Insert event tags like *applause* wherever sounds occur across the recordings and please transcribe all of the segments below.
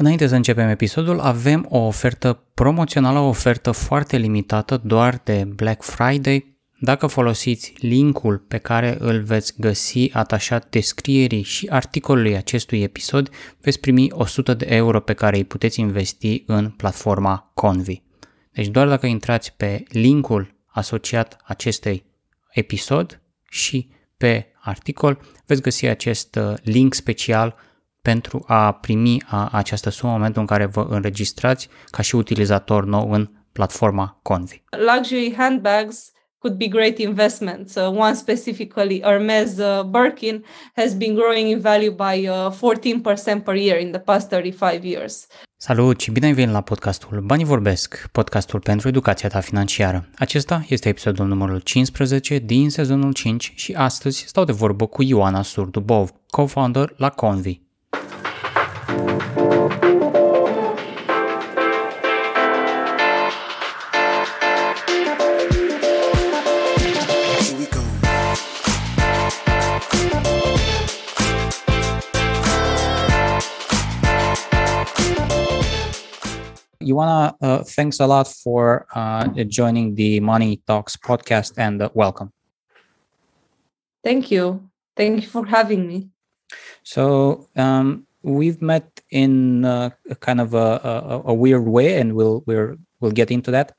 Înainte să începem episodul, avem o ofertă promoțională, o ofertă foarte limitată, doar de Black Friday. Dacă folosiți linkul pe care îl veți găsi atașat descrierii și articolului acestui episod, veți primi 100 de euro pe care îi puteți investi în platforma Convi. Deci doar dacă intrați pe linkul asociat acestui episod și pe articol, veți găsi acest uh, link special pentru a primi această sumă în momentul în care vă înregistrați ca și utilizator nou în platforma Convi. Luxury handbags could be great investments. Uh, one specifically, Hermes uh, Birkin, has been growing in value by uh, 14% per year in the past 35 years. Salut și bine ai venit la podcastul Banii Vorbesc, podcastul pentru educația ta financiară. Acesta este episodul numărul 15 din sezonul 5 și astăzi stau de vorbă cu Ioana Surdubov, co-founder la Convi. Ioana, uh, thanks a lot for uh, joining the Money Talks podcast and uh, welcome. Thank you. Thank you for having me. So um, we've met in uh, a kind of a, a, a, weird way, and we'll we'll we'll get into that.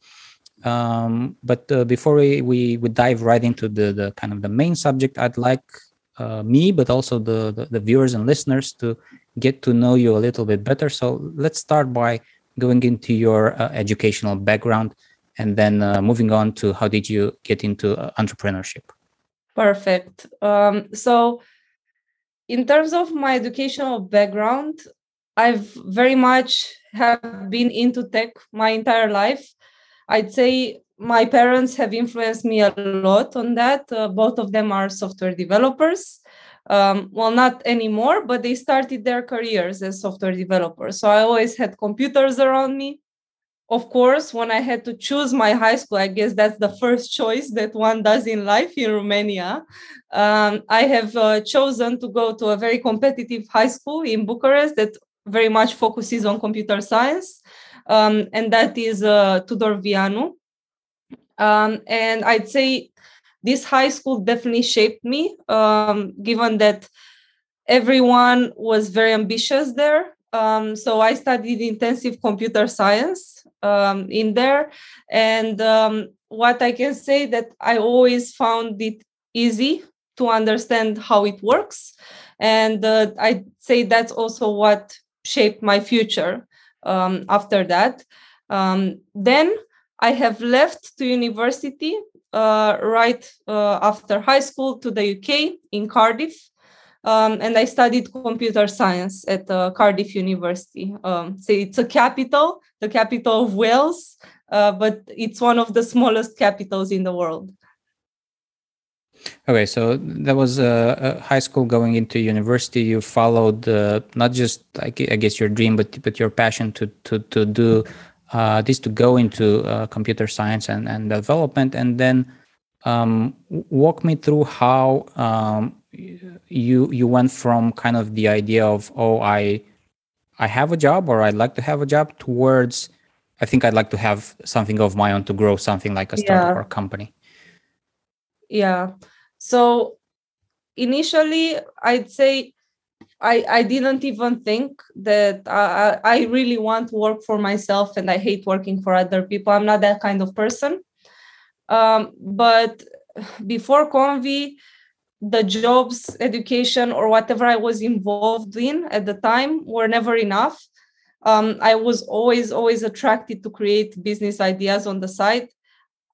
Um, but uh, before we, we we dive right into the the kind of the main subject, I'd like uh, me, but also the, the the viewers and listeners to get to know you a little bit better. So let's start by going into your uh, educational background and then uh, moving on to how did you get into uh, entrepreneurship? Perfect. Um, so in terms of my educational background i've very much have been into tech my entire life. I'd say my parents have influenced me a lot on that. Uh, both of them are software developers um, well not anymore but they started their careers as software developers. So i always had computers around me. Of course when i had to choose my high school i guess that's the first *laughs* choice that one does in life in romania. Um, i have uh, chosen to go to a very competitive high school in bucharest that very much focuses on computer science. Um, and that is uh, tudor vianu. Um, and i'd say this high school definitely shaped me, um, given that everyone was very ambitious there. Um, so I studied intensive computer science um, in there, and um, what I can say that I always found it easy to understand how it works, and uh, I say that's also what shaped my future um, after that. Um, then I have left to university right uh, after high school to the UK in Cardiff. Um, and I studied computer science at uh, Cardiff University. Um, so it's a capital, the capital of Wales, uh, but it's one of the smallest capitals in the world. Okay, so that was uh, high school going into university. You followed uh, not just I guess your dream, but but your passion to to to do uh, this to go into uh, computer science and, and development. And then um, walk me through how um, you you went from kind of the idea of oh i i have a job or i'd like to have a job towards i think i'd like to have something of my own to grow something like a startup yeah. or company. Yeah. So initially i'd say I, I didn't even think that I, I really want to work for myself and I hate working for other people. I'm not that kind of person. Um, but before Konvi, the jobs, education, or whatever I was involved in at the time were never enough. Um, I was always, always attracted to create business ideas on the side.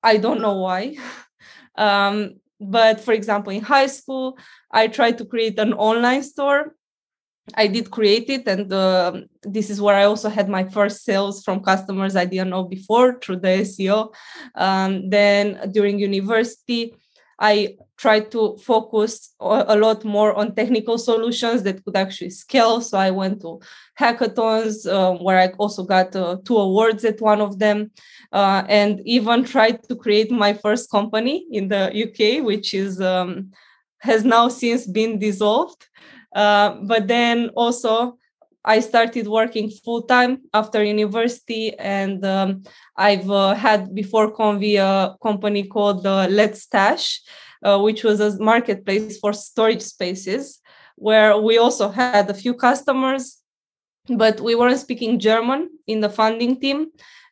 I don't know why. *laughs* um, but for example, in high school, I tried to create an online store I did create it, and uh, this is where I also had my first sales from customers I didn't know before through the SEO. Um, then during university, I tried to focus a lot more on technical solutions that could actually scale. So I went to hackathons uh, where I also got uh, two awards at one of them, uh, and even tried to create my first company in the UK, which is um, has now since been dissolved. Uh, but then also I started working full time after university, and um, I've uh, had before Konvi a company called uh, Let's Stash, uh, which was a marketplace for storage spaces, where we also had a few customers, but we weren't speaking German in the funding team,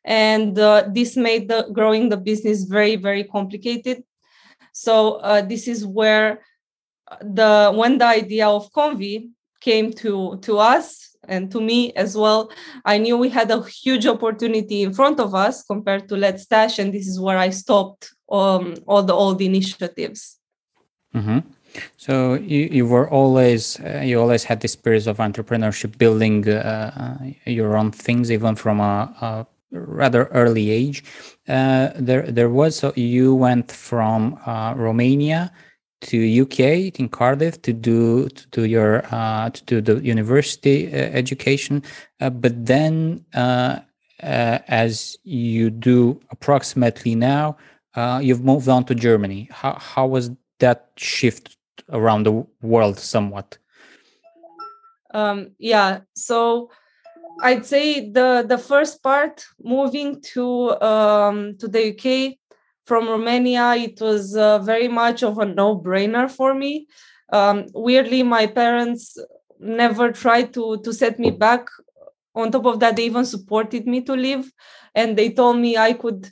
and uh, this made the growing the business very very complicated. So uh, this is where the when the idea of Konvi came to to us and to me as well. I knew we had a huge opportunity in front of us compared to let's stash and this is where i stopped um, all the old initiatives. Mm-hmm. so you, you were always uh, you always had this spirit of entrepreneurship building uh, your own things even from a, a rather early age. Uh, there there was so you went from uh, romania to UK in Cardiff to do to do your uh, to do the university uh, education, uh, but then uh, uh, as you do approximately now, uh, you've moved on to Germany. How how was that shift around the world somewhat? Um, yeah, so I'd say the the first part moving to um, to the UK from Romania, it was uh, very much of a no brainer for me. Um, weirdly, my parents never tried to, to set me back. On top of that, they even supported me to leave and they told me I could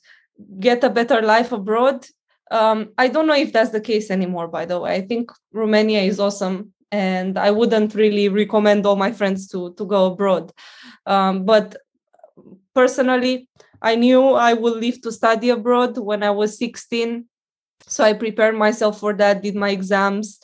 get a better life abroad. Um, I don't know if that's the case anymore, by the way. I think Romania is awesome and I wouldn't really recommend all my friends to, to go abroad. Um, but personally, I knew I would leave to study abroad when I was 16. So I prepared myself for that, did my exams.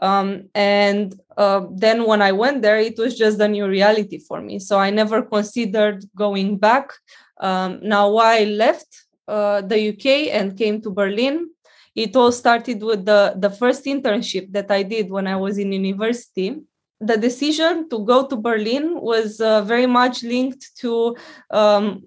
Um, and uh, then when I went there, it was just a new reality for me. So I never considered going back. Um, now, why I left uh, the UK and came to Berlin, it all started with the, the first internship that I did when I was in university the decision to go to Berlin was uh, very much linked to um,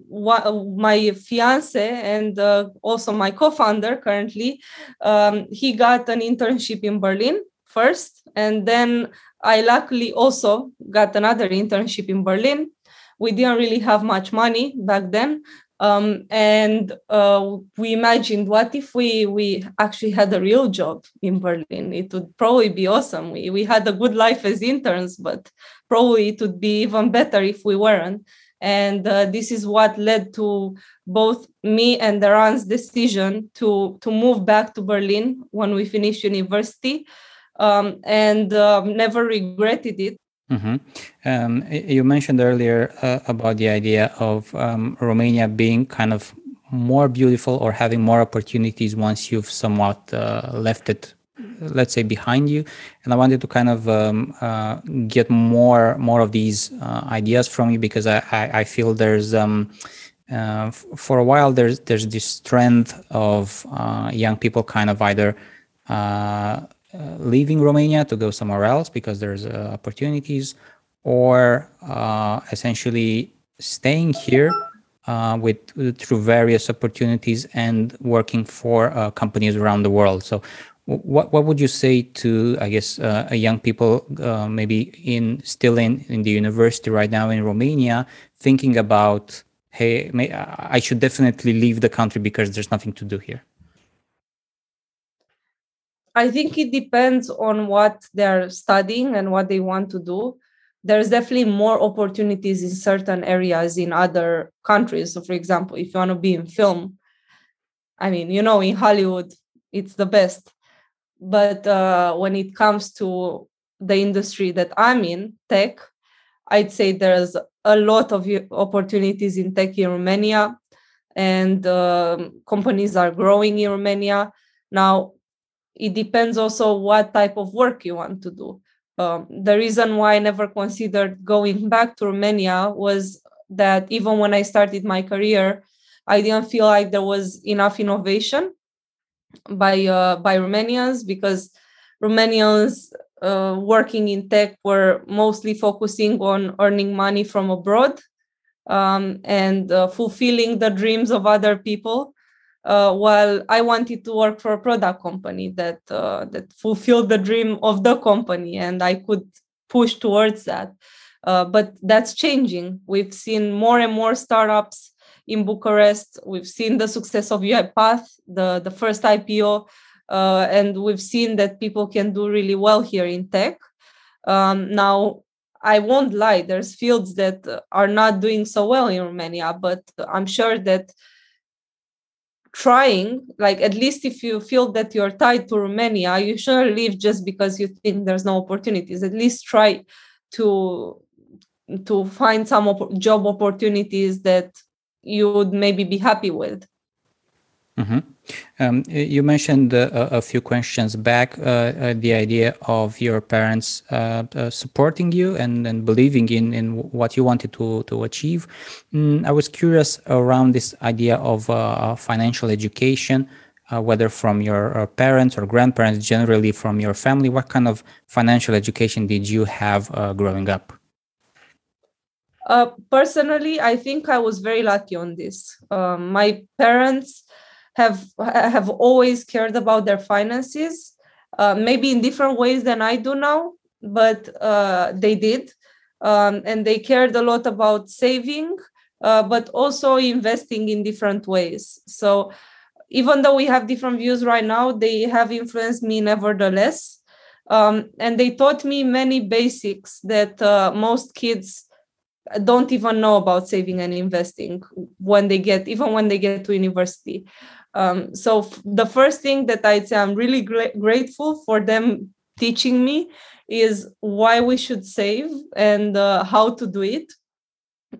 my fiance and uh, also my co-founder currently. Um, he got an internship in Berlin first, and then I luckily also got another internship in Berlin. We didn't really have much money back then, um, and uh, we imagined what if we we actually had a real job in Berlin? It would probably be awesome. We we had a good life as interns, but probably it would be even better if we weren't. And uh, this is what led to both me and Eran's decision to to move back to Berlin when we finished university, um, and um, never regretted it Mm-hmm. Um, you mentioned earlier uh, about the idea of um, Romania being kind of more beautiful or having more opportunities once you've somewhat uh, left it, let's say, behind you. And I wanted to kind of um, uh, get more more of these uh, ideas from you because I, I, I feel there's um, uh, f- for a while there's there's this trend of uh, young people kind of either uh, leaving Romania to go somewhere else because there's uh, opportunities, or uh, essentially staying here with through various opportunities and working for companies around the world. So what what would you say to I guess uh, young people uh, maybe in still in in the university right now in Romania thinking about hey may, I should definitely leave the country because there's nothing to do here. I think it depends on what they're studying and what they want to do. There's definitely more opportunities in certain areas in other countries. So, for example, if you want to be in film, I mean, you know, in Hollywood, it's the best. But uh, when it comes to the industry that I'm in, tech, I'd say there's a lot of opportunities in tech in Romania, and uh, companies are growing in Romania. Now, it depends also what type of work you want to do. Um, the reason why I never considered going back to Romania was that even when I started my career, I didn't feel like there was enough innovation by uh, by Romanians because Romanians uh, working in tech were mostly focusing on earning money from abroad um, and uh, fulfilling the dreams of other people uh, while I wanted to work for a product company that uh, that fulfilled the dream of the company, and I could push towards that. uh, but that's changing. We've seen more and more startups in bucharest. We've seen the success of uipath the, the first ipo uh, and we've seen that people can do really well here in tech. Um, now I won't lie, there's fields that are not doing so well in Romania, but I'm sure that trying, like at least if you feel that you're tied to Romania, you shouldn't leave just because you think there's no opportunities. At least try to to find some op- job opportunities that you would maybe be happy with. Mm-hmm. Um, you mentioned uh, a few questions back uh, uh, the idea of your parents uh, uh, supporting you and, and believing in, in what you wanted to, to achieve. Mm, I was curious around this idea of uh, financial education, whether from your parents or grandparents, generally from your family. What kind of financial education did you have growing up? personally, I think I was very lucky on this. my parents have have always cared about their finances uh, maybe in different ways than i do now but uh, they did. Um, and they cared a lot about saving uh, but also investing in different ways. So even though we have different views right now they have influenced me nevertheless. Um, and they taught me many basics that uh, most kids don't even know about saving and investing when they get even when they get to university um, so f- the first thing that I'd say I'm really gra- grateful for them teaching me is why we should save and uh, how to do it.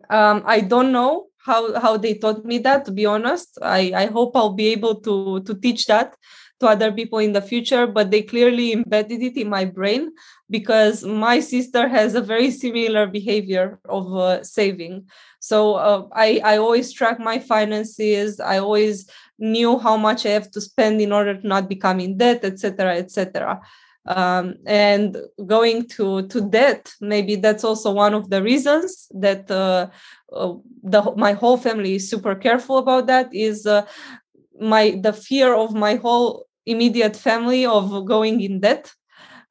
Um, I don't know how how they taught me that. To be honest, I I hope I'll be able to to teach that to other people in the future. But they clearly embedded it in my brain because my sister has a very similar behavior of uh, saving. So uh, I I always track my finances. I always knew how much I have to spend in order to not become in debt, etc., etc. Um, and going to to debt, maybe that's also one of the reasons that uh, uh, the my whole family is super careful about that. Is uh, my the fear of my whole immediate family of going in debt.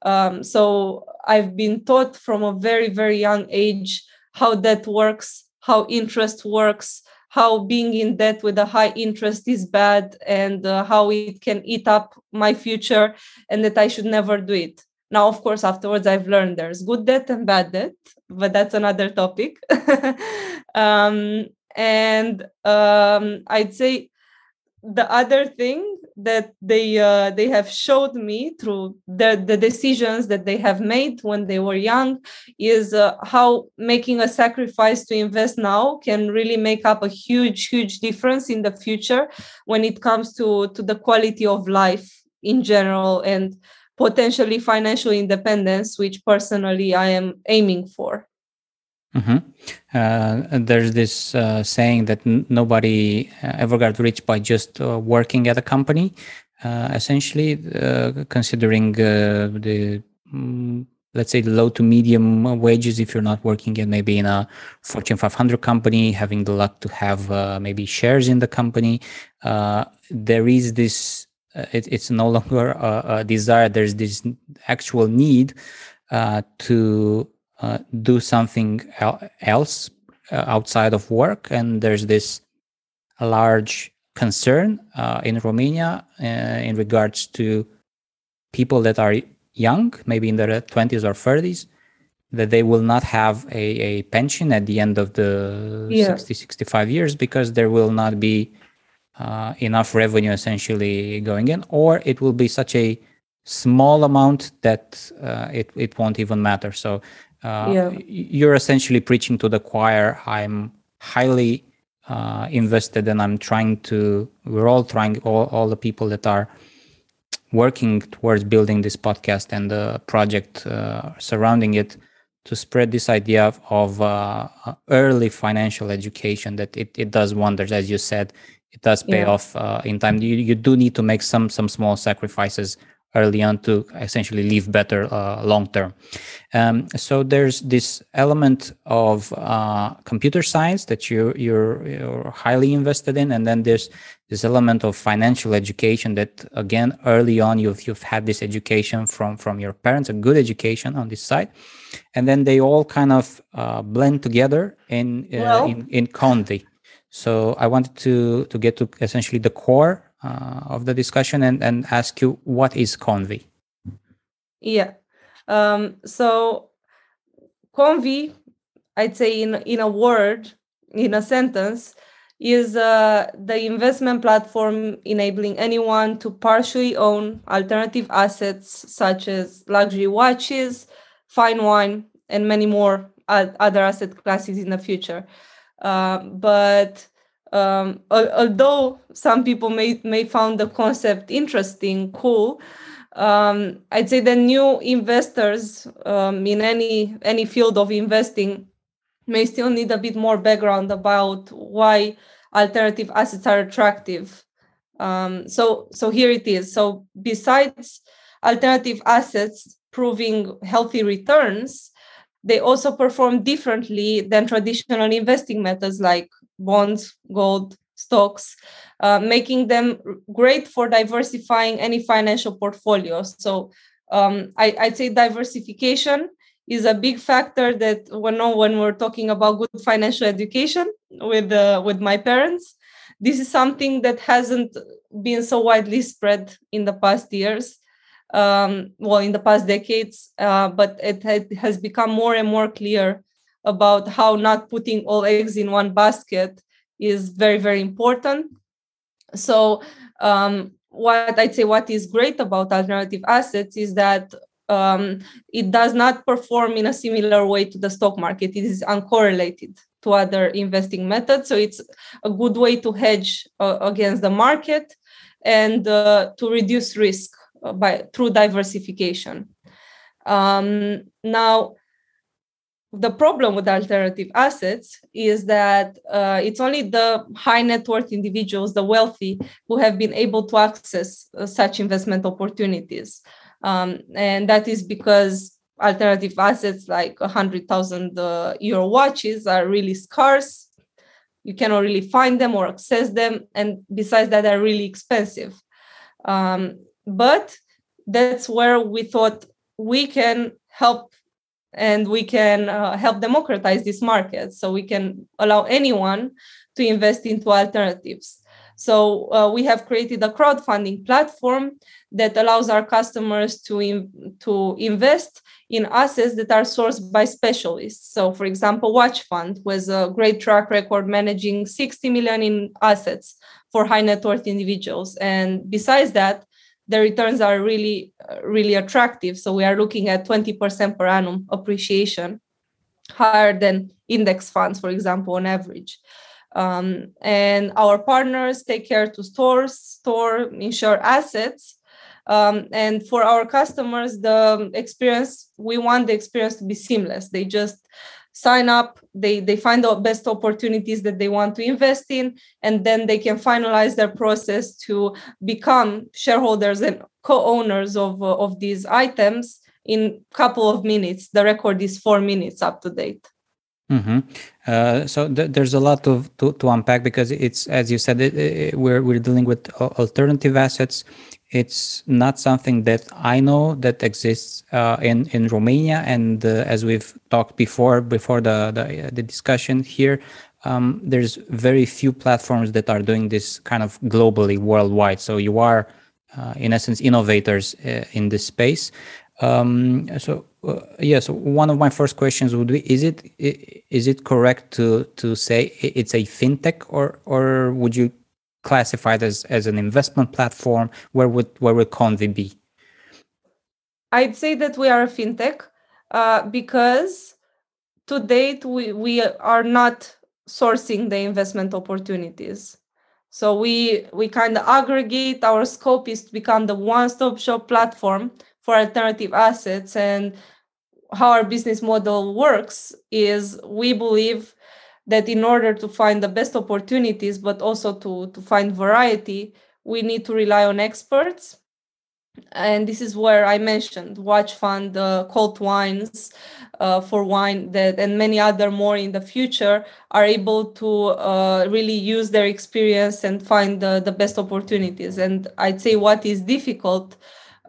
Um, so I've been taught from a very very young age how that works, how interest works, how being in debt with a high interest is bad and uh, how it can eat up my future and that I should never do it. Now, of course, afterwards, I've learned there's good debt and bad debt, but that's another topic. *laughs* um, and um, I'd say the other thing that they uh, they have showed me through the, the decisions that they have made when they were young is uh, how making a sacrifice to invest now can really make up a huge huge difference in the future when it comes to to the quality of life in general and potentially financial independence which personally i am aiming for Mm-hmm. Uh, there's this uh, saying that n- nobody uh, ever got rich by just uh, working at a company. Uh, essentially, uh, considering the mm, let's say the low to medium wages, if you're not working in maybe in a Fortune 500 company, having the luck to have maybe shares in the company, there is this. It, it's no *laughs* longer a, a, desire. There's this actual need to uh, do something else uh, outside of work and there's this large concern uh, in romania uh, in regards to people that are young maybe in their 20s or 30s that they will not have a, a pension at the end of the yeah. 60 65 years because there will not be uh, enough revenue essentially going in or it will be such a small amount that uh, it, it won't even matter so uh, yeah. you're essentially preaching to the choir i'm highly uh, invested and i'm trying to we're all trying all, all the people that are working towards building this podcast and the project uh, surrounding it to spread this idea of, of uh, early financial education that it, it does wonders as you said it does pay yeah. off uh, in time you, you do need to make some some small sacrifices early on to essentially live better uh, long term. Um, so there's this element of uh, computer science that you you're, you're highly invested in, and then there's this element of financial education that again early on you've you've had this education from from your parents, a good education on this side. and then they all kind of uh, blend together in, uh, well, in in. So I wanted to to get to essentially the core uh, of the discussion and and ask you what is Konvi. Yeah. Um, so Konvi, I'd say in in a word, in a sentence, is uh, the investment platform enabling anyone to partially own alternative assets such as luxury watches, fine wine, and many more other asset classes in the future. Uh, but um, although some people may may found the concept interesting, cool, um, I'd say the new investors um, in any any field of investing may still need a bit more background about why alternative assets are attractive. Um, so, so here it is. So, besides alternative assets proving healthy returns, they also perform differently than traditional investing methods like bonds, gold, stocks, uh, making them great for diversifying any financial portfolio. So, um, I, I'd say diversification is a big factor that when when we're talking about good financial education with uh, with my parents this is something that hasn't been so widely spread in the past years um, well in the past decades uh, but it, it has become more and more clear about how not putting all eggs in one basket is very very important so um, what i'd say what is great about alternative assets is that um, it does not perform in a similar way to the stock market. It is uncorrelated to other investing methods. So it's a good way to hedge uh, against the market and uh, to reduce risk uh, by through diversification. Um, now, the problem with alternative assets is that uh, it's only the high net worth individuals, the wealthy, who have been able to access uh, such investment opportunities. Um, and that is because alternative assets like 100,000 uh, euro watches are really scarce. You cannot really find them or access them. And besides that, they're really expensive. Um, but that's where we thought we can help and we can uh, help democratize this market so we can allow anyone to invest into alternatives so uh, we have created a crowdfunding platform that allows our customers to, in, to invest in assets that are sourced by specialists. So, for example, Watch Fund was a great track record managing 60 million in assets for high net worth individuals. And besides that, the returns are really, really attractive. So we are looking at 20% per annum appreciation, higher than index funds, for example, on average. Um, and our partners take care to stores, store, insure assets. Um, and for our customers, the experience, we want the experience to be seamless. They just sign up, they, they find the best opportunities that they want to invest in, and then they can finalize their process to become shareholders and co-owners of, uh, of these items in a couple of minutes. The record is four minutes up to date. Mm-hmm. Uh, so th- there's a lot of to, to unpack because it's as you said it, it, we're we're dealing with alternative assets. It's not something that I know that exists uh, in in Romania, and uh, as we've talked before before the the, the discussion here, um, there's very few platforms that are doing this kind of globally worldwide. So you are, uh, in essence, innovators uh, in this space. Um, so uh, yeah, so one of my first questions would be: Is it is it correct to to say it's a fintech, or or would you classify it as as an investment platform? Where would where would Konvi be? I'd say that we are a fintech uh, because to date we we are not sourcing the investment opportunities. So we we kind of aggregate. Our scope is to become the one-stop shop platform for alternative assets and how our business model works is we believe that in order to find the best opportunities but also to, to find variety we need to rely on experts. And this is where i mentioned watch fund uh, Cult wines uh, for wine that and many other more in the future are able to uh, really use their experience and find the, the best opportunities. And i'd say what is difficult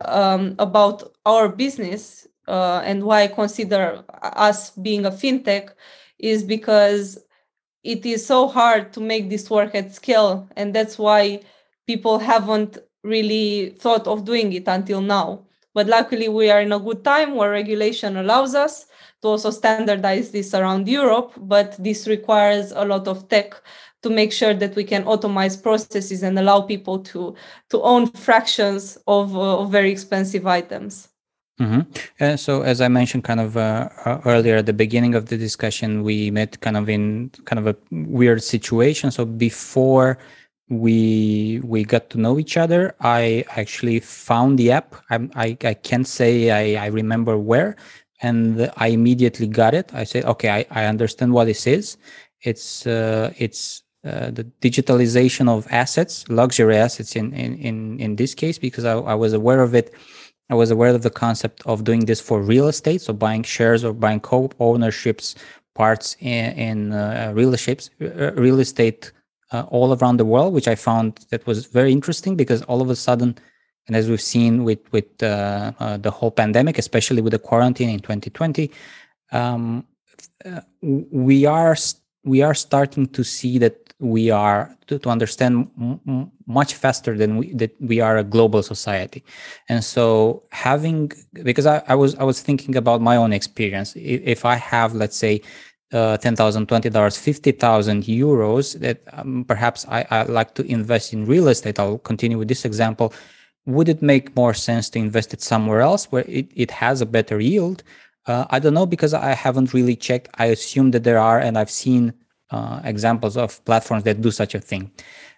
um, about our business uh, and why I consider us being a fintech is because it is so hard to make this work at scale. And that's why people haven't really thought of doing it until now. But luckily, we are in a good time where regulation allows us to also standardize this around Europe. But this requires a lot of tech to make sure that we can automate processes and allow people to to own fractions of, uh, of very expensive items. Mm-hmm. Uh, so, as I mentioned, kind of uh, uh, earlier at the beginning of the discussion, we met kind of in kind of a weird situation. So before we we got to know each other, I actually found the app. I I, I can't say I, I remember where, and I immediately got it. I said, okay, I, I understand what this is. It's uh, it's uh, the digitalization of assets, luxury assets in in in, in this case, because I, I was aware of it I was aware of the concept of doing this for real estate, so buying shares or buying co-ownerships parts in, in uh, real estate, uh, real estate uh, all around the world, which I found that was very interesting because all of a sudden, and as we've seen with with uh, uh, the whole pandemic, especially with the quarantine in 2020, um, uh, we are we are starting to see that we are to, to understand m- much faster than we that we are a global society and so having because I, I was i was thinking about my own experience if, i have let's say uh, 10,000, 20 dollars, 50,000 euros that um, perhaps I, I like to invest in real estate. I'll continue with this example. Would it make more sense to invest it somewhere else where it, it has a better yield? Uh, I don't know because I haven't really checked. I assume that there are, and I've seen uh, examples of platforms that do such a thing.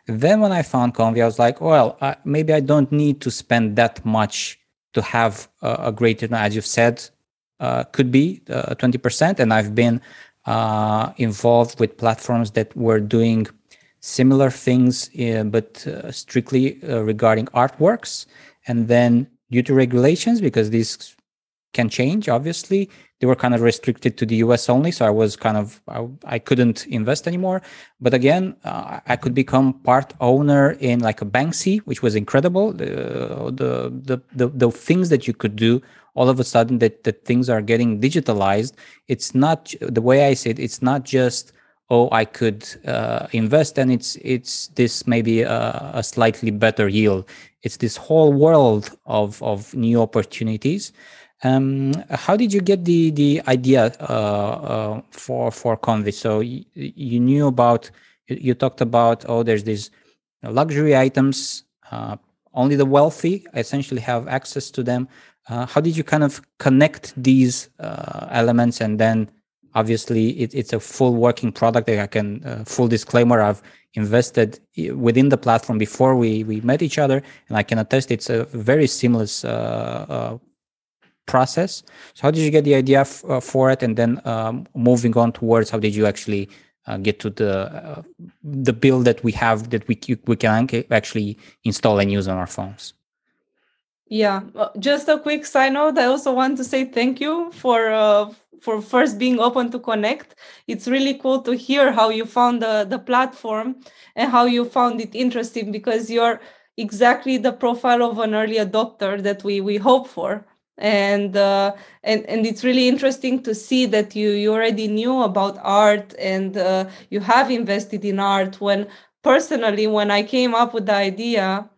Then when I found Konvi, I was like, well, uh, maybe I don't need to spend that much to have a, a as you've said, uh, could be 20%. Uh, and I've been uh, involved with platforms that were doing similar things, uh, but strictly regarding artworks. And then due to regulations, because these can change, obviously, they were kind of restricted to the US only. So I was kind of, I, I couldn't invest anymore. But again, uh, I could become part owner in like a Banksy, which was incredible. The, the, the, the, the things that you could do all of a sudden that, that things are getting digitalized. It's not the way I say it, it's not just, oh, I could uh, invest and it's, it's this maybe a, a slightly better yield. It's this whole world of, of new opportunities. Um, how did you get the the idea uh, uh, for for Konvi? So y- you knew about you talked about oh there's these luxury items uh, only the wealthy essentially have access to them. Uh, how did you kind of connect these uh, elements and then obviously it, it's a full working product i can uh, full disclaimer i've invested within the platform before we we met each other and i can attest it's a very seamless process. So how did you get the idea f- uh, for it, and then um, moving on towards how did you actually uh, get to the uh, the build that we have that we we can actually install and use on our phones? Yeah, uh, just a quick side note. I also want to say thank you for uh, for first being open to connect. It's really cool to hear how you found the the platform and how you found it interesting because you're exactly the profile of an early adopter that we we hope for and uh, and and it's really interesting to see that you you already knew about art and uh, you have invested in art. When personally when i came up with the idea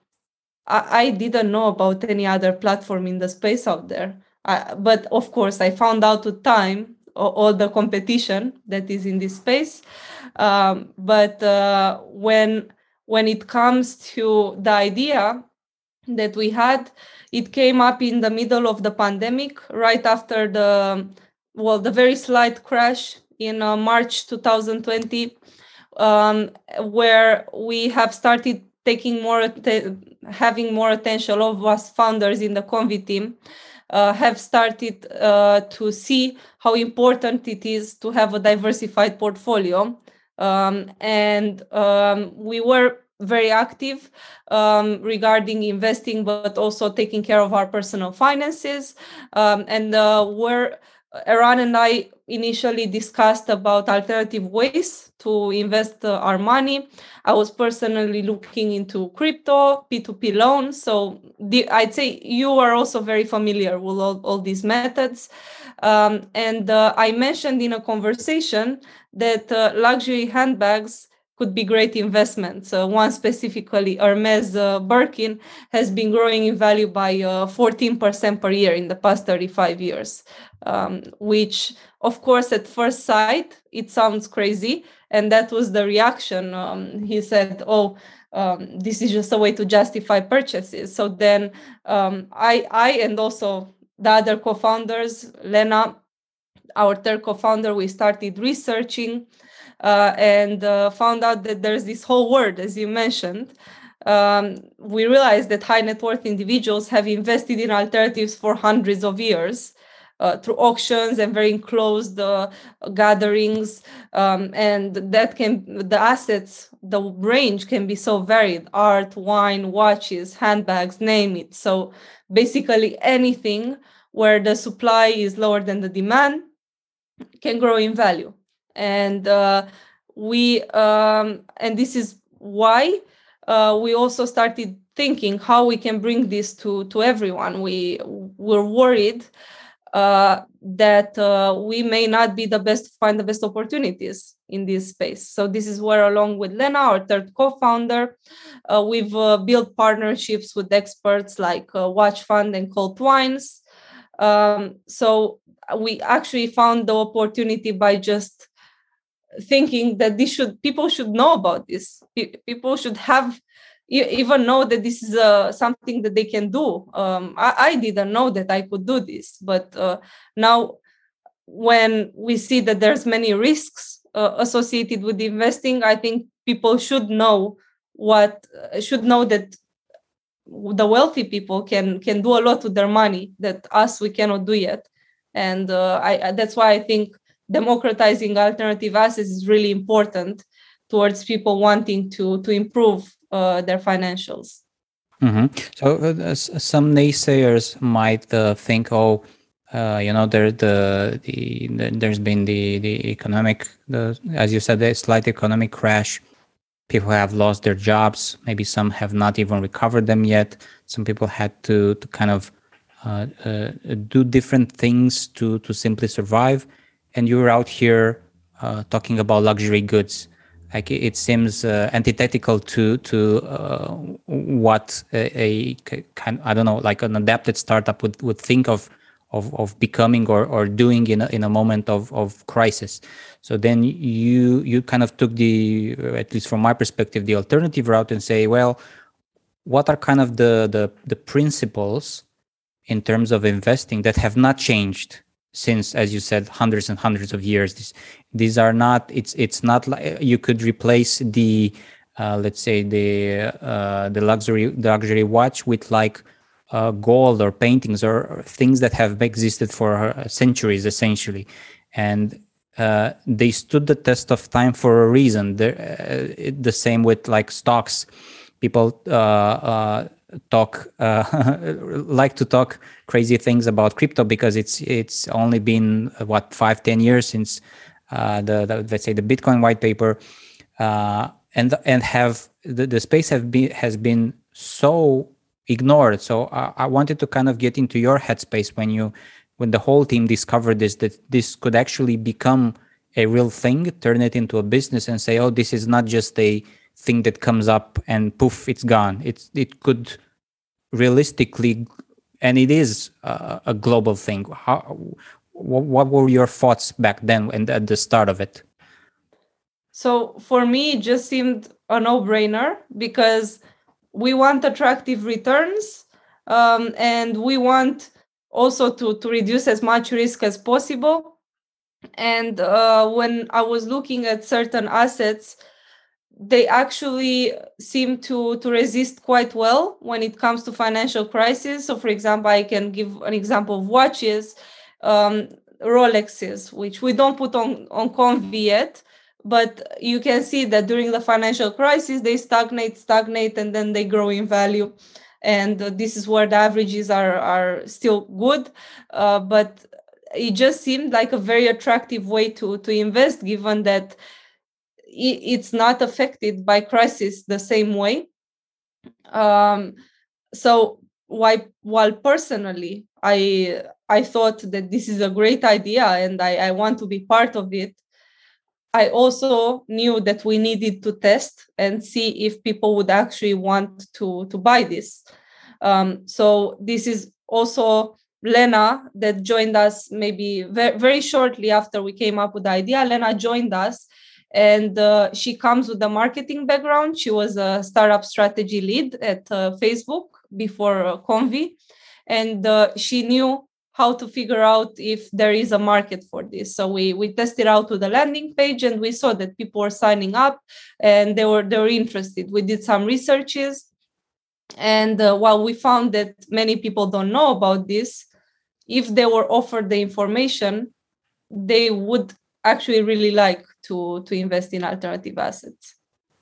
i, I didn't know about any other platform in the space out there. I, but of course i found out with time all the competition that is in this space. Um, but uh, when when it comes to the idea that we had it came up in the middle of the pandemic, right after the well, the very slight crash in uh, March 2020, um, where we have started taking more, having more attention of us founders in the Konvi team. Uh, have started uh, to see how important it is to have a diversified portfolio. Um, and um, we were very active um, regarding investing, but also taking care of our personal finances. Um, and uh, we're Eran and I initially discussed about alternative ways to invest uh, our money. I was personally looking into crypto, P2P loans. So the, I'd say you are also very familiar with all, all these methods. Um, and uh, I mentioned in a conversation that uh, luxury handbags could be great investments. Uh, one specifically, Hermes uh, Birkin, has been growing in value by uh, 14% per year in the past 35 years, um, which, of course, at first sight, it sounds crazy. And that was the reaction. Um, he said, Oh, um, this is just a way to justify purchases. So then um, I, I, and also the other co founders, Lena, our third co founder, we started researching uh, and uh, found out that there's this whole world, as you mentioned. Um, we realized that high net worth individuals have invested in alternatives for hundreds of years. Uh, through auctions and very enclosed uh, gatherings um, and that can the assets the range can be so varied art wine watches handbags name it so basically anything where the supply is lower than the demand can grow in value and uh, we um, and this is why uh, we also started thinking how we can bring this to to everyone. We were worried uh, that uh, we may not be the best to find the best opportunities in this space. So this is where along with lena our third co-founder uh, we've uh, built partnerships with experts like watch fund and cult wines. Um, so we actually found the opportunity by just thinking that this should people should know about this. People should have even know that this is uh, something that they can do. Um, I, I, didn't know that i could do this but uh, now when we see that there's many risks uh, associated with investing i think people should know what uh, should know that the wealthy people can can do a lot with their money that us we cannot do yet. And uh, I, that's why i think democratizing alternative assets is really important towards people wanting to to improve uh, their financials. Mm-hmm. So uh, some naysayers might uh, think, oh, uh, you know, there the, the, the there's been the the economic, the, as you said, the slight economic crash. People have lost their jobs. Maybe some have not even recovered them yet. Some people had to to kind of uh, uh, do different things to to simply survive and you're out here uh, talking about luxury goods. Like it seems uh, antithetical to to uh, what a, a, kind I don't know like an adapted startup would, would think of of, of becoming or, or doing in a, in a moment of, of crisis. So then you you kind of took the at least from my perspective the alternative route and say well what are kind of the the, the principles in terms of investing that have not changed since as you said hundreds and hundreds of years these these are not it's it's not like you could replace the uh, let's say the uh, the luxury the luxury watch with like uh, gold or paintings or, things that have existed for uh, centuries essentially. And uh, they stood the test of time for a reason. Uh, the same with like stocks. People talk uh, *laughs* like to talk crazy things about crypto because it's it's only been what five ten years since uh, the, the, let's say the Bitcoin white paper uh, and and have the, the space have been has been so ignored. So I, I wanted to kind of get into your headspace when you when the whole team discovered this that this could actually become a real thing, turn it into a business, and say, oh, this is not just a thing that comes up and poof, it's gone. It's it could realistically, and it is uh, a global thing. How, what were your thoughts back then and at the start of it? So for me, it just seemed a no-brainer because we want attractive returns um, and we want also to, to reduce as much risk as possible. And uh, when I was looking at certain assets, they actually seem to to resist quite well when it comes to financial crisis. So for example i can give an example of watches um, rolexes which we don't put on on konvi yet but you can see that during the financial crisis they stagnate stagnate and then they grow in value. And this is where the averages are are still good. Uh, but it just seemed like a very attractive way to to invest given that it's not affected by crisis the same way. Um, so why while personally i i thought that this is a great idea and i, I want to be part of it i also knew that we needed to test and see if people would actually want to to buy this. Um, so this is also lena that joined us maybe very, very shortly after we came up with the idea. Lena joined us and uh, she comes with a marketing background. She was a startup strategy lead at uh, facebook before uh, konvi. And uh, she knew how to figure out if there is a market for this. So we we tested out with the landing page and we saw that people were signing up and they were they were interested. We did some researches. And uh, while we found that many people don't know about this if they were offered the information they would actually really like to to invest in alternative assets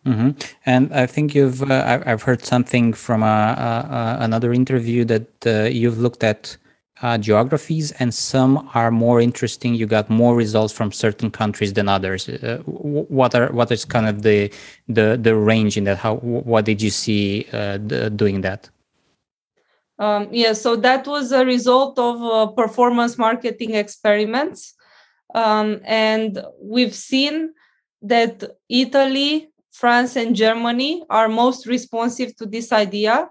Mm-hmm. And I think you've uh, I've heard something from a, a, a, another interview that uh, you've looked at uh, geographies, and some are more interesting. You got more results from certain countries than others. Uh, what are what is kind of the the the range in that? How what did you see uh, the, doing that? Um, yeah, so that was a result of uh, performance marketing experiments, um, and we've seen that Italy France and Germany are most responsive to this idea.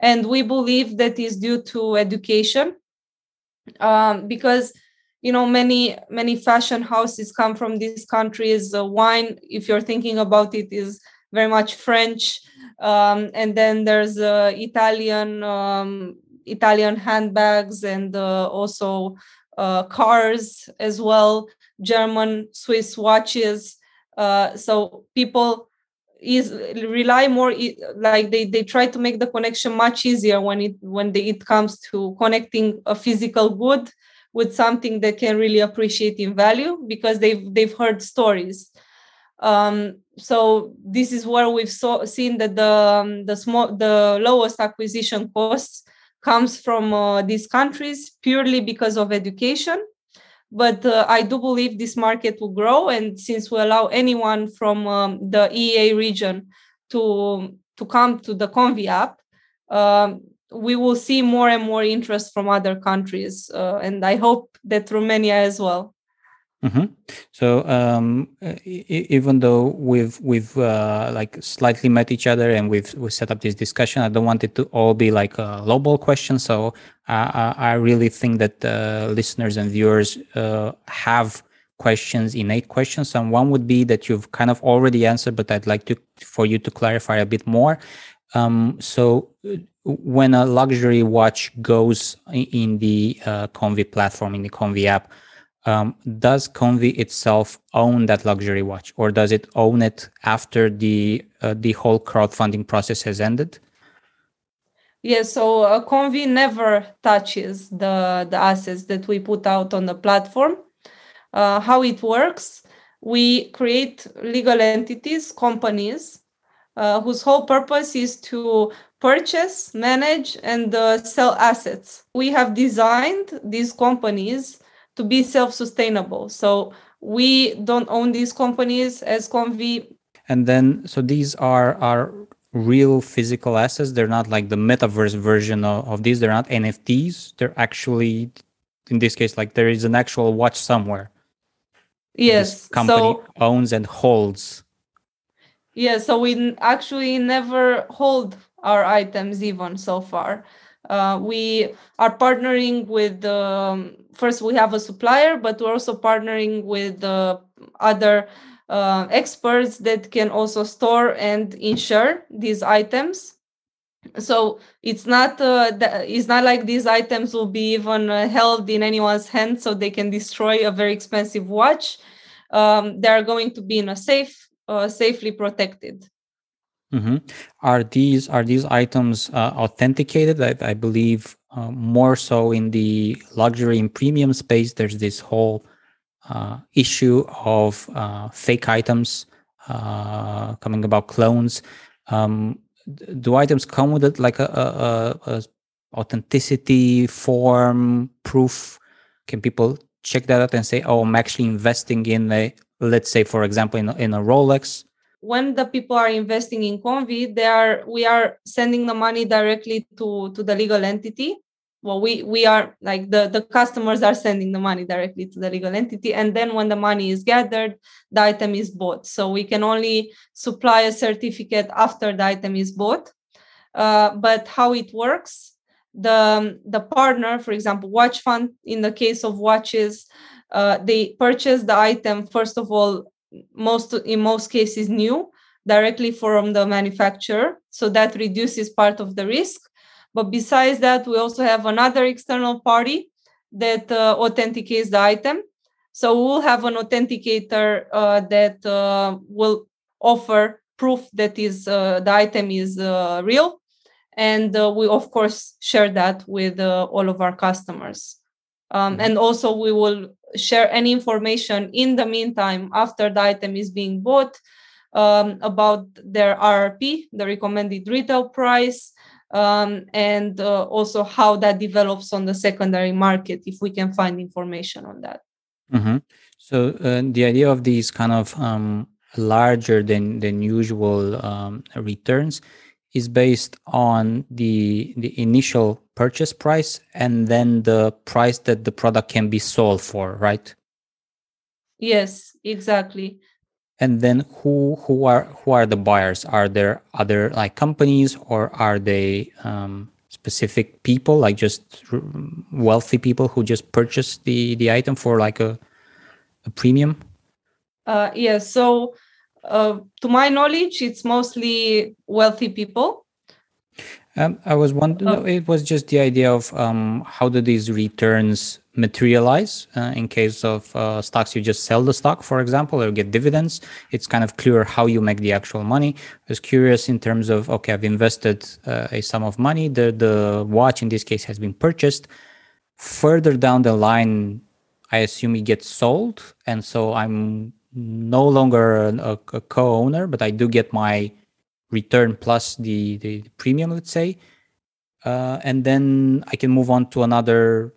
And we believe that is due to education um, because you know many many fashion houses come from these countries uh, wine if you're thinking about it is very much french um, and then there's uh, italian um, italian handbags and uh, also uh, cars as well german swiss watches. Uh, so people is rely more like they they try to make the connection much easier when it when they, it comes to connecting a physical good with something that can really appreciate in value because they've they've heard stories. Um, so this is where we've saw, seen that the um, the small the lowest acquisition costs comes from uh, these countries purely because of education but uh, I do believe this market will grow. And since we allow anyone from um, the EEA region to to come to the Konvi app, um, we will see more and more interest from other countries, uh, and I hope that Romania as well. Mm-hmm. So um, even though we've we've uh, like slightly met each other and we've we set up this discussion, I don't want it to all be like a lowball question. So uh, I really think that uh, listeners and viewers uh, have questions, innate questions. And one would be that you've kind of already answered, but I'd like to for you to clarify a bit more. Um, so uh, when a luxury watch goes in the uh, Konvi platform in the Konvi app um, does Konvi itself own that luxury watch, or does it own it after the uh, the whole crowdfunding process has ended? Yeah, so uh, Konvi never touches the the assets that we put out on the platform. Uh, how it works? We create legal entities, companies, uh, whose whole purpose is to purchase, manage, and uh, sell assets. We have designed these companies to be self-sustainable. So we don't own these companies as Konvi. And then, so these are are real physical assets. They're not like the metaverse version of, of these. They're not NFTs. They're actually, in this case, like there is an actual watch somewhere. Yes. This company so, owns and holds. Yeah. So we actually never hold our items even so far. Uh, we are partnering with um, first we have a supplier but we're also partnering with uh, other uh, experts that can also store and insure these items. So it's not uh, it's not like these items will be even uh, held in anyone's hand so they can destroy a very expensive watch. Um, they are going to be in a safe uh, safely protected Mm-hmm. Are these are these items uh, authenticated? I, I believe uh, more so in the luxury and premium space. There's this whole uh, issue of uh, fake items uh, coming about clones. Um, do items come with it like a, a, a authenticity form proof? Can people check that out and say, "Oh, I'm actually investing in a, let's say, for example, in in a Rolex." When the people are investing in Konvi, they are we are sending the money directly to to the legal entity. Well, we we are like the the customers are sending the money directly to the legal entity, and then when the money is gathered, the item is bought. So we can only supply a certificate after the item is bought. Uh, but how it works the the partner for example watch fund in the case of watches uh, they purchase the item first of all most in most cases new directly from the manufacturer. So that reduces part of the risk. But besides that we also have another external party that uh, authenticates the item. So we'll have an authenticator uh, that uh, will offer proof that is uh, the item is uh, real. And uh, we of course share that with uh, all of our customers. Um, mm-hmm. and also we will share any information in the meantime after the item is being bought um, about their rrp the recommended retail price um, and uh, also how that develops on the secondary market if we can find information on that mm-hmm. so uh, the idea of these kind of um, larger than than usual um, returns is based on the the initial purchase price and then the price that the product can be sold for right? Yes exactly. And then who who are who are the buyers? Are there other like companies or are they um, specific people like just wealthy people who just purchase the the item for like a a premium? Uh yes yeah, so uh, to my knowledge, it's mostly wealthy people. Um, I was wondering, oh. it was just the idea of um, how do these returns materialize uh, in case of uh, stocks? You just sell the stock for example or get dividends. It's kind of clear how you make the actual money. I was curious in terms of okay i've invested uh, a sum of money. The the watch in this case has been purchased. Further down the line i assume it gets sold and so i'm no longer a, a co-owner, but I do get my return plus the the premium, let's say, uh, and then I can move on to another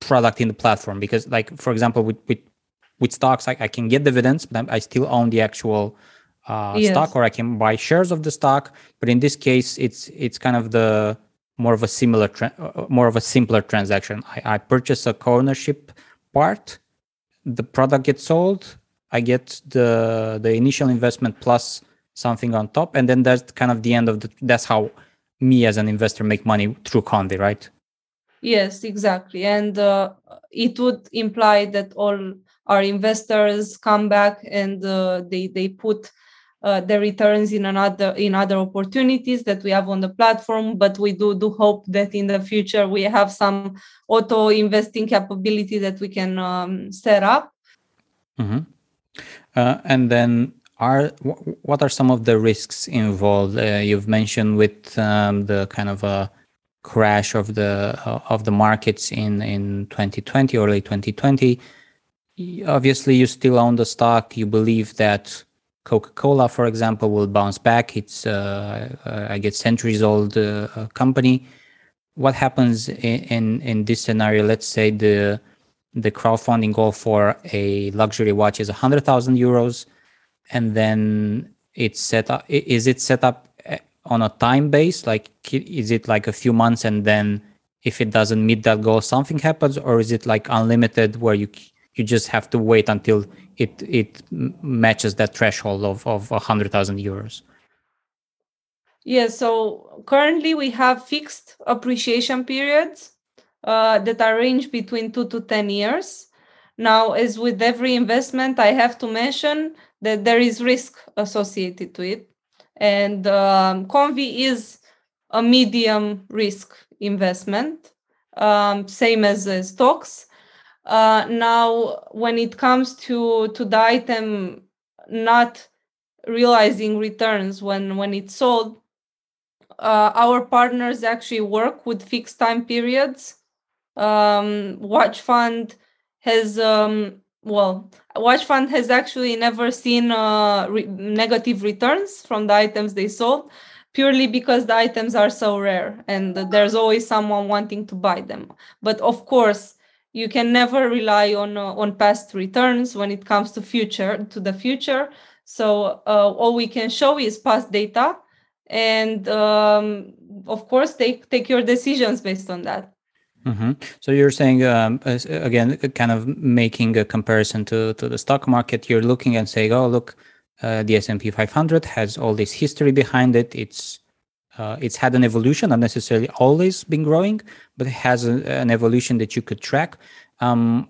product in the platform because, like for example, with with with stocks, I, I can get dividends, but I still own the actual uh, yes. stock, or I can buy shares of the stock. But in this case, it's it's kind of the more of a similar, tra- uh, more of a simpler transaction. I, I purchase a co-ownership part the product gets sold i get the the initial investment plus something on top and then that's kind of the end of the that's how me as an investor make money through konvi right? Yes exactly. And uh, it would imply that all our investors come back and uh, they they put uh, the returns in another in other opportunities that we have on the platform but we do do hope that in the future we have some auto investing capability that we can um, set up. Mm-hmm. uh, and then are what are some of the risks involved? Uh, you've mentioned with um, the kind of a crash of the uh, of the markets in in 2020 early 2020 obviously you still own the stock. You believe that Coca-Cola, for example, will bounce back. It's uh, uh I guess centuries old uh, uh, company. What happens in, in, in this scenario? Let's say the the crowdfunding goal for a luxury watch is hundred thousand euros, and then it's set up. Is it set up on a time base? Like, is it like a few months, and then if it doesn't meet that goal, something happens, or is it like unlimited, where you you just have to wait until it it matches that threshold of of 100,000 euros. Yeah, so currently we have fixed appreciation periods uh, that are range between two to 10 years. Now, as with every investment, I have to mention that there is risk associated to it. And um, Konvi is a medium risk investment, um, same as uh, stocks. Uh, now, when it comes to to the item not realizing returns when when it's sold, uh, our partners actually work with fixed time periods. Um, Watch Fund has um, well, Watch Fund has actually never seen uh, re- negative returns from the items they sold, purely because the items are so rare and there's always someone wanting to buy them. But of course, you can never rely on uh, on past returns when it comes to future to the future. So uh, all we can show is past data, and um, of course take take your decisions based on that. Mm-hmm. So you're saying um, again, kind of making a comparison to to the stock market. You're looking and saying, "Oh, look, uh, the S and P 500 has all this history behind it. It's uh, it's had an evolution, not necessarily always been growing, but it has a, an evolution that you could track. Um,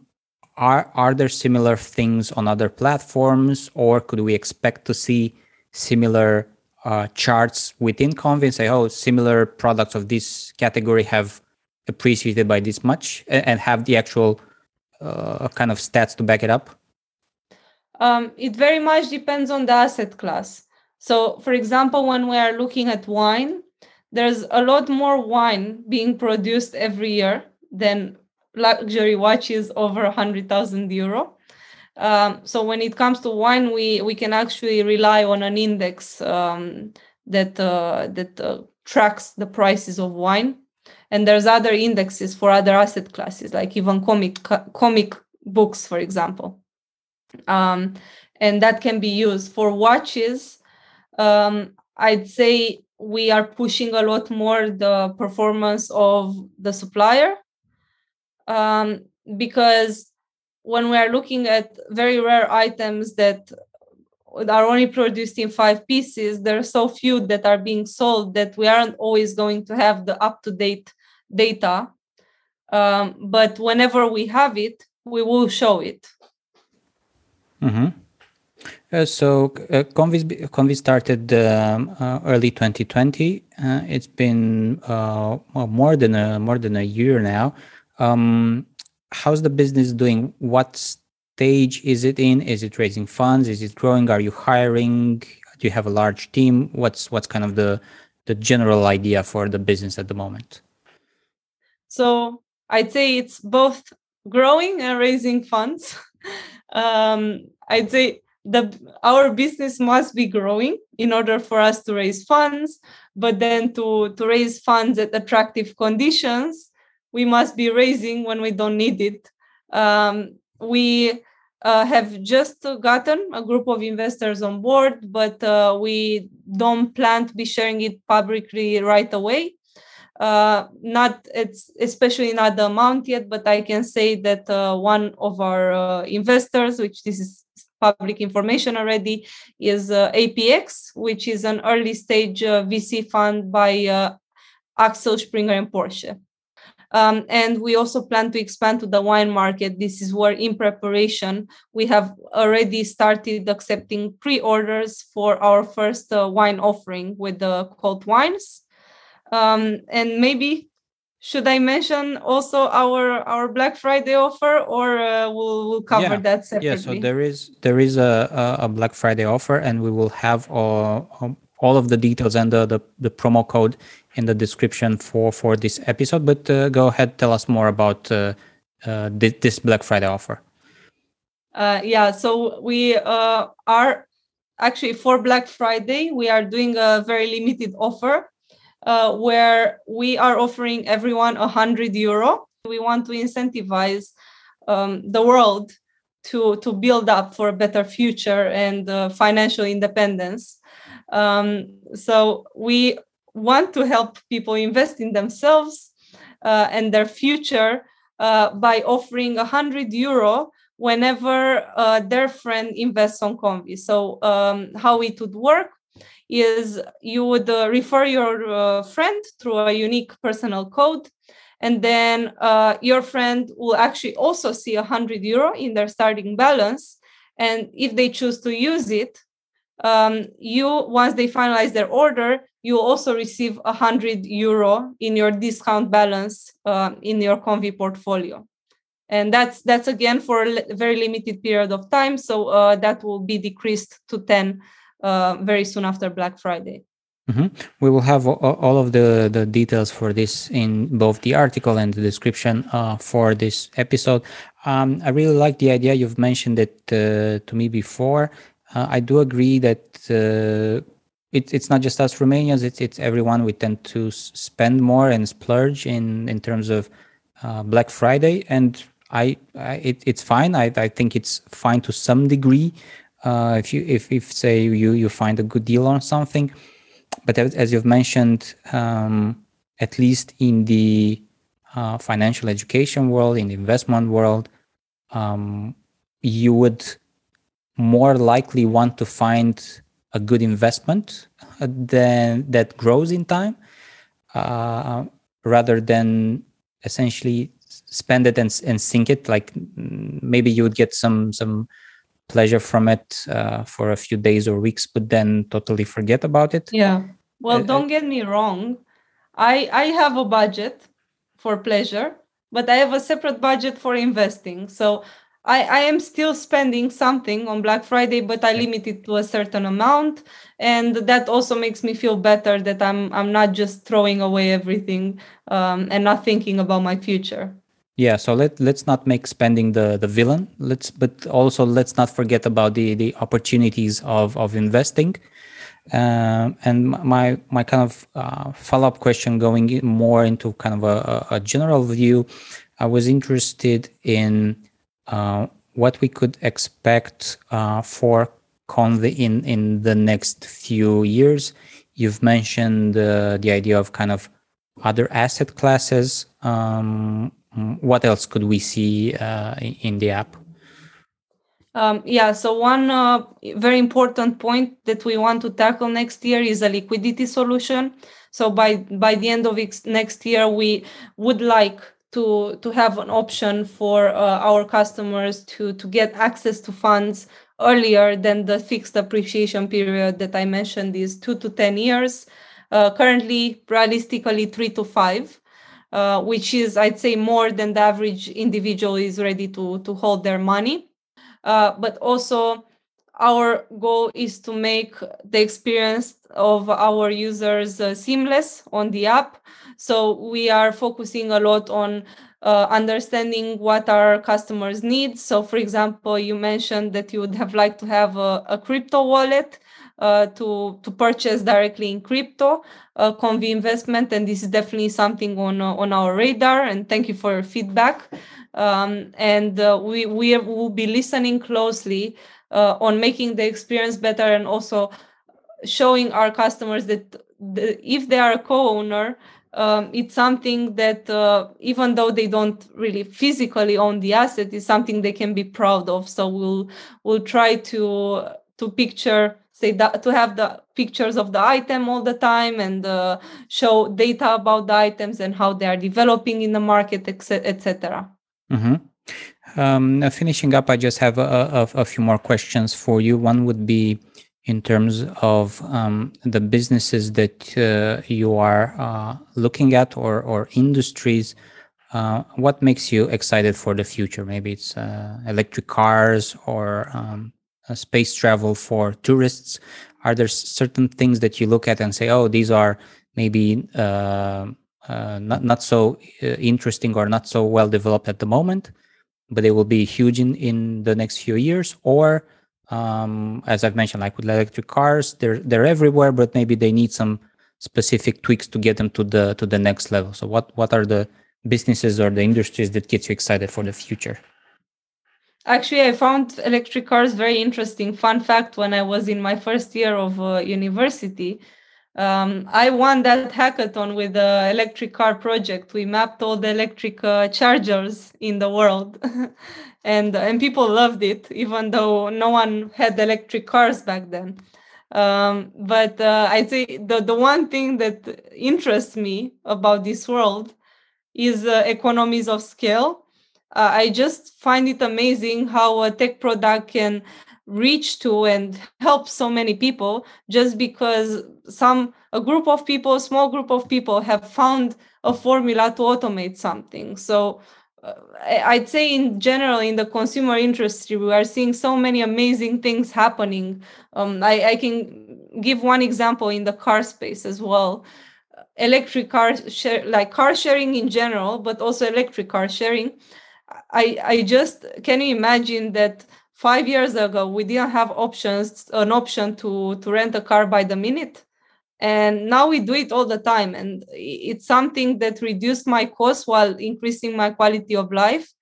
are are there similar things on other platforms, or could we expect to see similar uh, charts within Konvi? Say, oh, similar products of this category have appreciated by this much, and, and have the actual uh, kind of stats to back it up. Um, it very much depends on the asset class. So, for example, when we are looking at wine, there's a lot more wine being produced every year than luxury watches over 100,000 euro. Um, so when it comes to wine, we we can actually rely on an index um, that uh, that uh, tracks the prices of wine, and there's other indexes for other asset classes, like even comic comic books, for example, um, and that can be used for watches um, I'd say we are pushing a lot more the performance of the supplier um, because when we are looking at very rare items that are only produced in five pieces, there are so few that are being sold that we aren't always going to have the up to date data. Um, but whenever we have it, we will show it. Mm-hmm. Uh, so uh, Konvi, Konvi started um, uh, early 2020. Uh, it's been uh, more than a more than a year now. Um, how's the business doing? What stage is it in? Is it raising funds? Is it growing? Are you hiring? Do you have a large team? What's what's kind of the the general idea for the business at the moment? So I'd say it's both growing and raising funds. *laughs* um, I'd say the our business must be growing in order for us to raise funds but then to to raise funds at attractive conditions we must be raising when we don't need it. Um, we uh, have just gotten a group of investors on board but uh, we don't plan to be sharing it publicly right away. Uh, not it's especially not the amount yet but i can say that uh, one of our uh, investors which this is public information already is uh, APX, which is an early stage uh, VC fund by uh, Axel Springer and Porsche. Um, and we also plan to expand to the wine market. This is where, in preparation, we have already started accepting pre orders for our first uh, wine offering with the Cult Wines. Um, and maybe should I mention also our our Black Friday offer, or uh, we'll, we'll cover yeah. that separately? Yeah, so there is there is a, a Black Friday offer, and we will have uh, um, all of the details and the, the, the promo code in the description for for this episode. But uh, go ahead, tell us more about uh, uh, this, Black Friday offer. Uh, yeah, so we are actually for Black Friday we are doing a very limited offer uh, where we are offering everyone hundred euro. We want to incentivize um, the world to to build up for a better future and uh, financial independence. Um, so we want to help people invest in themselves uh, and their future uh, by offering hundred euro whenever uh, their friend invests on Konvi. So um, how it would work is you would uh, refer your uh, friend through a unique personal code and then uh, your friend will actually also see 100 euro in their starting balance and if they choose to use it um, you once they finalize their order you also receive 100 euro in your discount balance uh, in your konvi portfolio. And that's that's again for a very limited period of time so uh, that will be decreased to 10 uh, very soon after Black Friday. Mm-hmm. We will have all of the, the details for this in both the article and the description uh, for this episode. Um, I really like the idea you've mentioned it uh, to me before. Uh, I do agree that uh, it, it's not just us Romanians; it's it's everyone. We tend to spend more and splurge in in terms of uh, Black Friday, and I, I it, it's fine. I, I think it's fine to some degree. Uh, if you if if say you you find a good deal on something, but as, as you've mentioned, um, at least in the uh, financial education world, in the investment world, um, you would more likely want to find a good investment uh, than that grows in time, uh, rather than essentially spend it and, and sink it. Like maybe you would get some some pleasure from it uh, for a few days or weeks, but then totally forget about it. Yeah. Well, uh, don't get me wrong. I I have a budget for pleasure, but I have a separate budget for investing. So I, I am still spending something on Black Friday, but I limit it to a certain amount. And that also makes me feel better that I'm I'm not just throwing away everything um, and not thinking about my future. Yeah, so let let's not make spending the the villain. Let's but also let's not forget about the the opportunities of of investing. Um, and my my kind of uh, follow up question, going more into kind of a, a general view, I was interested in uh, what we could expect uh, for Konvi in in the next few years. You've mentioned the idea of kind of other asset classes. Um, what else could we see uh, in the app? Um, yeah, so one uh, very important point that we want to tackle next year is a liquidity solution. So by by the end of next year, we would like to to have an option for uh, our customers to to get access to funds earlier than the fixed appreciation period that I mentioned is two to ten years. Uh, currently, realistically, three to five. Uh, which is, I'd say, more than the average individual is ready to, to hold their money. Uh, but also our goal is to make the experience of our users uh, seamless on the app. So we are focusing a lot on uh, understanding what our customers need. So, for example, you mentioned that you would have liked to have a, a crypto wallet. Uh, to to purchase directly in crypto uh, konvi investment and this is definitely something on uh, on our radar and thank you for your feedback. Um, and uh, we we will be listening closely uh, on making the experience better and also showing our customers that the, if they are a co-owner um, it's something that uh, even though they don't really physically own the asset is something they can be proud of. So we'll we'll try to to picture say that to have the pictures of the item all the time and uh, show data about the items and how they are developing in the market etc Mm-hmm. Um, finishing up, I just have a, a, a, few more questions for you. One would be in terms of um, the businesses that uh, you are uh, looking at or, or industries. Uh, what makes you excited for the future? Maybe it's uh, electric cars or um, space travel for tourists. Are there certain things that you look at and say, "Oh, these are maybe uh, uh, not not so uh, interesting or not so well developed at the moment, but they will be huge in in the next few years. Or um, as I've mentioned, like with electric cars, they're they're everywhere, but maybe they need some specific tweaks to get them to the to the next level. So what what are the businesses or the industries that gets you excited for the future? Actually, I found electric cars very interesting. Fun fact: when I was in my first year of uh, university, um, I won that hackathon with the electric car project. We mapped all the electric uh, chargers in the world, *laughs* and and people loved it, even though no one had electric cars back then. Um, but uh, I say the the one thing that interests me about this world is uh, economies of scale. Uh, I just find it amazing how a tech product can reach to and help so many people just because some a group of people a small group of people have found a formula to automate something. So uh, i'd say in general in the consumer industry we are seeing so many amazing things happening. Um, I, I can give one example in the car space as well. Electric car share like car sharing in general but also electric car sharing i i just can you imagine that five years ago we didn't have options an option to to rent a car by the minute and now we do it all the time and it's something that reduced my cost while increasing my quality of life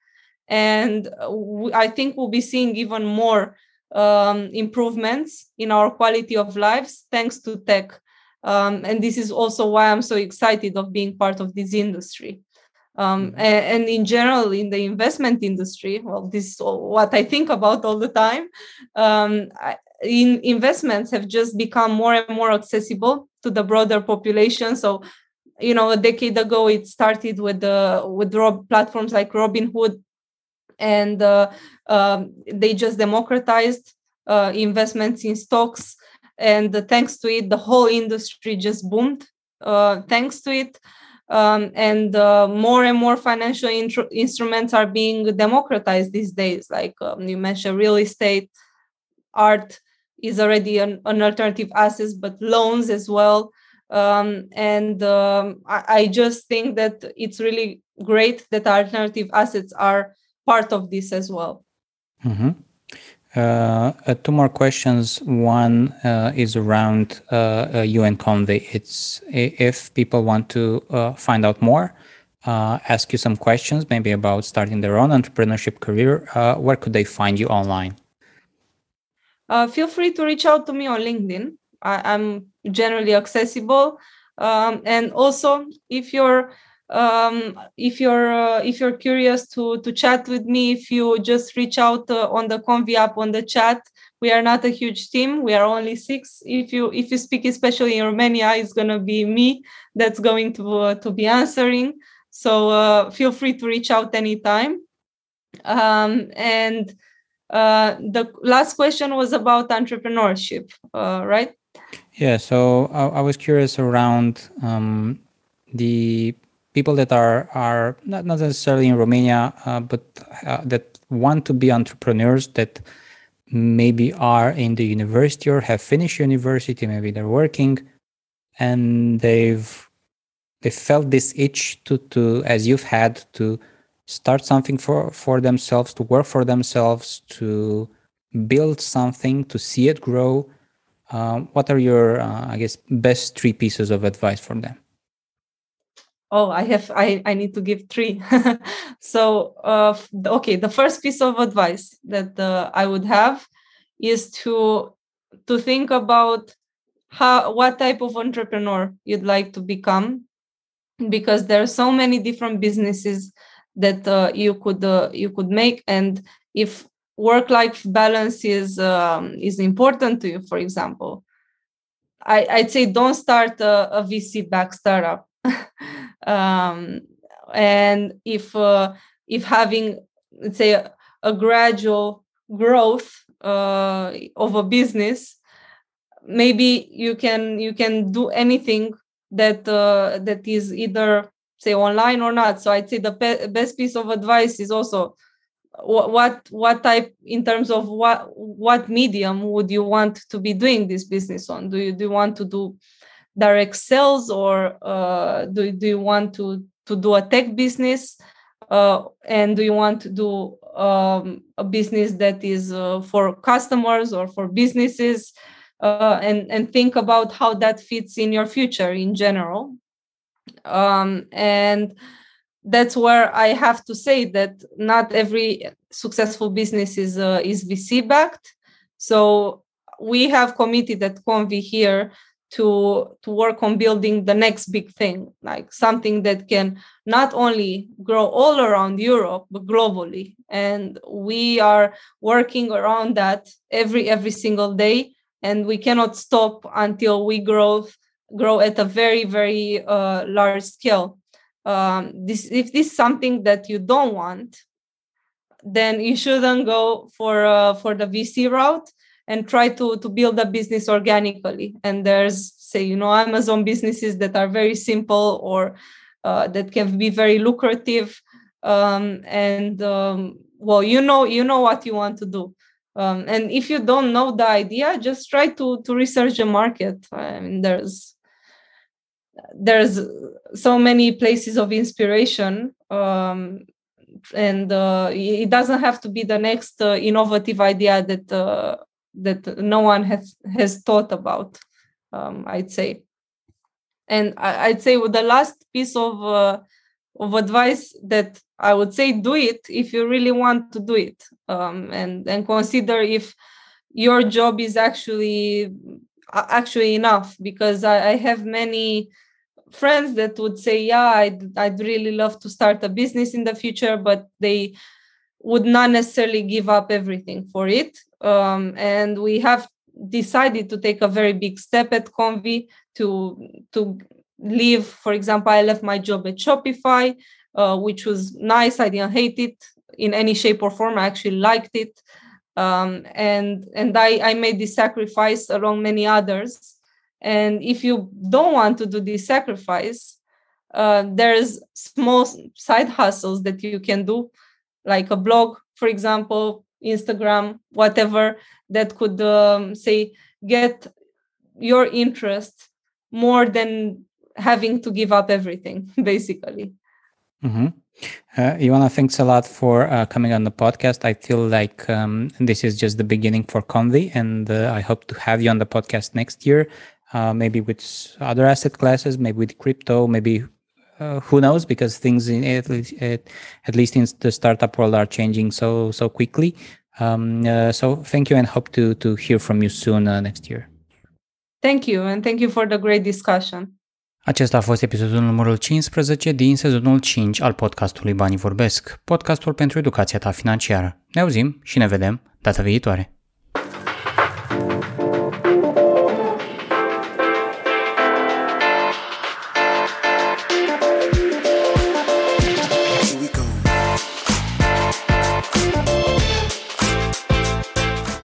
and I think we'll be seeing even more um, improvements in our quality of lives thanks to tech. Um, and this is also why I'm so excited of being part of this industry. Um, mm-hmm. and, and, in general, in the investment industry, well, this is what I think about all the time. Um, I, in investments have just become more and more accessible to the broader population. So, you know, a decade ago, it started with the with Rob, platforms like Robinhood and uh, um, they just democratized uh, investments in stocks and thanks to it the whole industry just boomed uh, thanks to it um, and uh, more and more financial instruments are being democratized these days like um, you mentioned real estate art is already an, an alternative asset but loans as well um, and um, I, I, just think that it's really great that alternative assets are part of this as well. Mm-hmm. Uh, uh, two more questions. One uh, is around uh, UN Konvi. It's if people want to uh, find out more, uh, ask you some questions, maybe about starting their own entrepreneurship career. where could they find you online? feel free to reach out to me on LinkedIn. I, am generally accessible, um, and also if you're um, if you're uh, if you're curious to to chat with me if you just reach out uh, on the konvi app on the chat we are not a huge team. We are only six. If you if you speak especially in romania it's going to be me that's going to uh, to be answering. So uh, feel free to reach out anytime. Um, and uh, the last question was about entrepreneurship uh, right? Yeah so I, I was curious around um, the people that are are not, not necessarily in Romania, uh, but uh, that want to be entrepreneurs that maybe are in the university or have finished university, maybe they're working, and they've they felt this itch to to as you've had to start something for for themselves, to work for themselves, to build something, to see it grow. Um, what are your, uh, I guess, best three pieces of advice for them? Oh i have i i need to give three. *laughs* So uh okay the first piece of advice that uh, i would have is to to think about how what type of entrepreneur you'd like to become because there are so many different businesses that uh, you could uh, you could make. And if work life balance is um, is important to you for example I, i'd say don't start a, a vc back startup *laughs* um, and if uh, if having let's say a, a gradual growth uh, of a business maybe you can you can do anything that uh, that is either say online or not. So i'd say the pe- best piece of advice is also what, what type in terms of what what medium would you want to be doing this business on? Do you do you want to do direct sales or uh, do, do you want to, to do a tech business uh, and do you want to do um, a business that is uh, for customers or for businesses uh, and, and think about how that fits in your future in general um, and that's where I have to say that not every successful business is uh, is VC backed. So we have committed at Konvi here to to work on building the next big thing like something that can not only grow all around europe but globally. And we are working around that every every single day. And we cannot stop until we grow grow at a very very uh, large scale. Um, this if this is something that you don't want then you shouldn't go for uh, for the vc route and try to to build a business organically. And there's say you know amazon businesses that are very simple or uh, that can be very lucrative. Um, and um, well you know you know what you want to do. Um, and if you don't know the idea just try to to research the market. I mean there's there's so many places of inspiration um, and uh, it doesn't have to be the next uh, innovative idea that uh, that no one has has thought about um, i'd say and I, would say with the last piece of uh, of advice that I would say do it if you really want to do it, um, and and consider if your job is actually actually enough. Because I, I have many friends that would say, "Yeah, I'd, I'd really love to start a business in the future," but they would not necessarily give up everything for it. Um, and we have decided to take a very big step at Konvi to to leave. For example, I left my job at Shopify, uh, which was nice. I didn't hate it in any shape or form. I actually liked it, um, and and I I made this sacrifice along many others. And if you don't want to do this sacrifice, uh, there's small side hustles that you can do, like a blog, for example, Instagram, whatever that could um, say get your interest more than having to give up everything, *laughs* basically. Mm-hmm. Uh, Ioana, thanks a lot for uh, coming on the podcast. I feel like um, this is just the beginning for Konvi, and uh, I hope to have you on the podcast next year, uh, maybe with other asset classes, maybe with crypto, maybe uh, who knows? Because things in at least, at least in the startup world are changing so so quickly. Um, uh, so thank you and hope to, to hear from you soon uh, next year. Thank you and thank you for the great discussion. Acesta a fost episodul numărul 15 din sezonul 5 al podcastului Banii Vorbesc, podcastul pentru educația ta financiară. Ne auzim și ne vedem data viitoare.